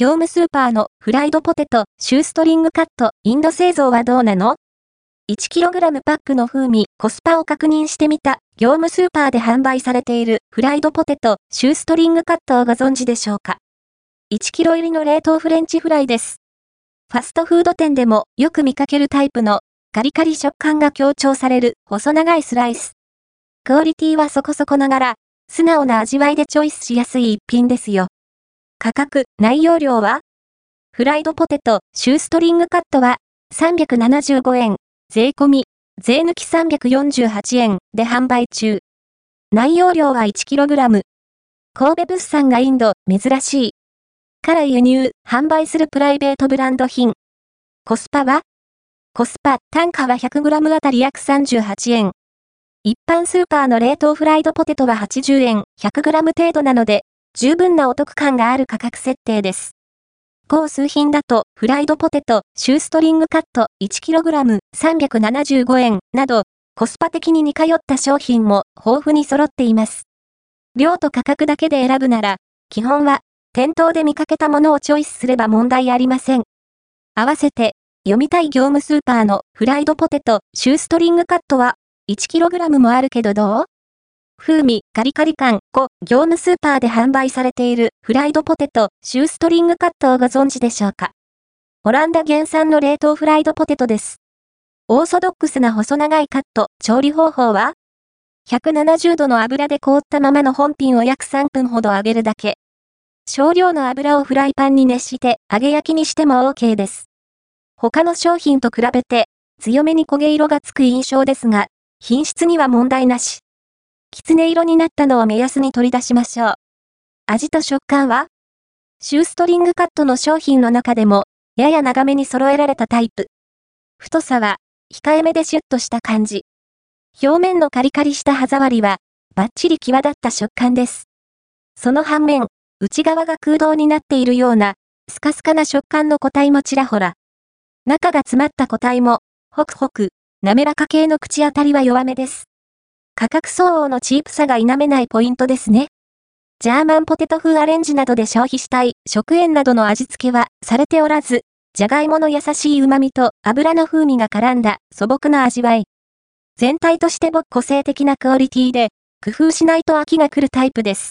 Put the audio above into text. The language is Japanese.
業務スーパーのフライドポテト、シューストリングカット、インド製造はどうなの ?1kg パックの風味、コスパを確認してみた、業務スーパーで販売されているフライドポテト、シューストリングカットをご存知でしょうか ?1kg 入りの冷凍フレンチフライです。ファストフード店でもよく見かけるタイプのカリカリ食感が強調される細長いスライス。クオリティはそこそこながら、素直な味わいでチョイスしやすい一品ですよ。価格、内容量は？フライドポテト、シューストリングカットは？375円、税込み、税抜き348円で販売中。内容量は 1kg。神戸物産がインド、珍しい。から輸入、販売するプライベートブランド品。コスパは？コスパ、単価は 100g あたり約38円。一般スーパーの冷凍フライドポテトは80円、100g 程度なので、十分なお得感がある価格設定です。高数品だと、フライドポテト、シューストリングカット 1kg 375円など、コスパ的に似通った商品も豊富に揃っています。量と価格だけで選ぶなら、基本は、店頭で見かけたものをチョイスすれば問題ありません。合わせて、読みたい業務スーパーのフライドポテト、シューストリングカットは 1kg もあるけどどう？風味、カリカリ感、5、業務スーパーで販売されているフライドポテト、シューストリングカットをご存知でしょうか？オランダ原産の冷凍フライドポテトです。オーソドックスな細長いカット、調理方法は ?170 度の油で凍ったままの本品を約3分ほど揚げるだけ。少量の油をフライパンに熱して揚げ焼きにしても OK です。他の商品と比べて強めに焦げ色がつく印象ですが、品質には問題なし。きつね色になったのを目安に取り出しましょう。味と食感は？シューストリングカットの商品の中でも、やや長めに揃えられたタイプ。太さは、控えめでシュッとした感じ。表面のカリカリした歯触りは、バッチリ際立った食感です。その反面、内側が空洞になっているような、スカスカな食感の個体もちらほら。中が詰まった個体も、ホクホク、滑らか系の口当たりは弱めです。価格相応のチープさが否めないポイントですね。ジャーマンポテト風アレンジなどで消費したい食塩などの味付けはされておらず、じゃがいもの優しい旨味と油の風味が絡んだ素朴な味わい。全体として僕個性的なクオリティで、工夫しないと飽きが来るタイプです。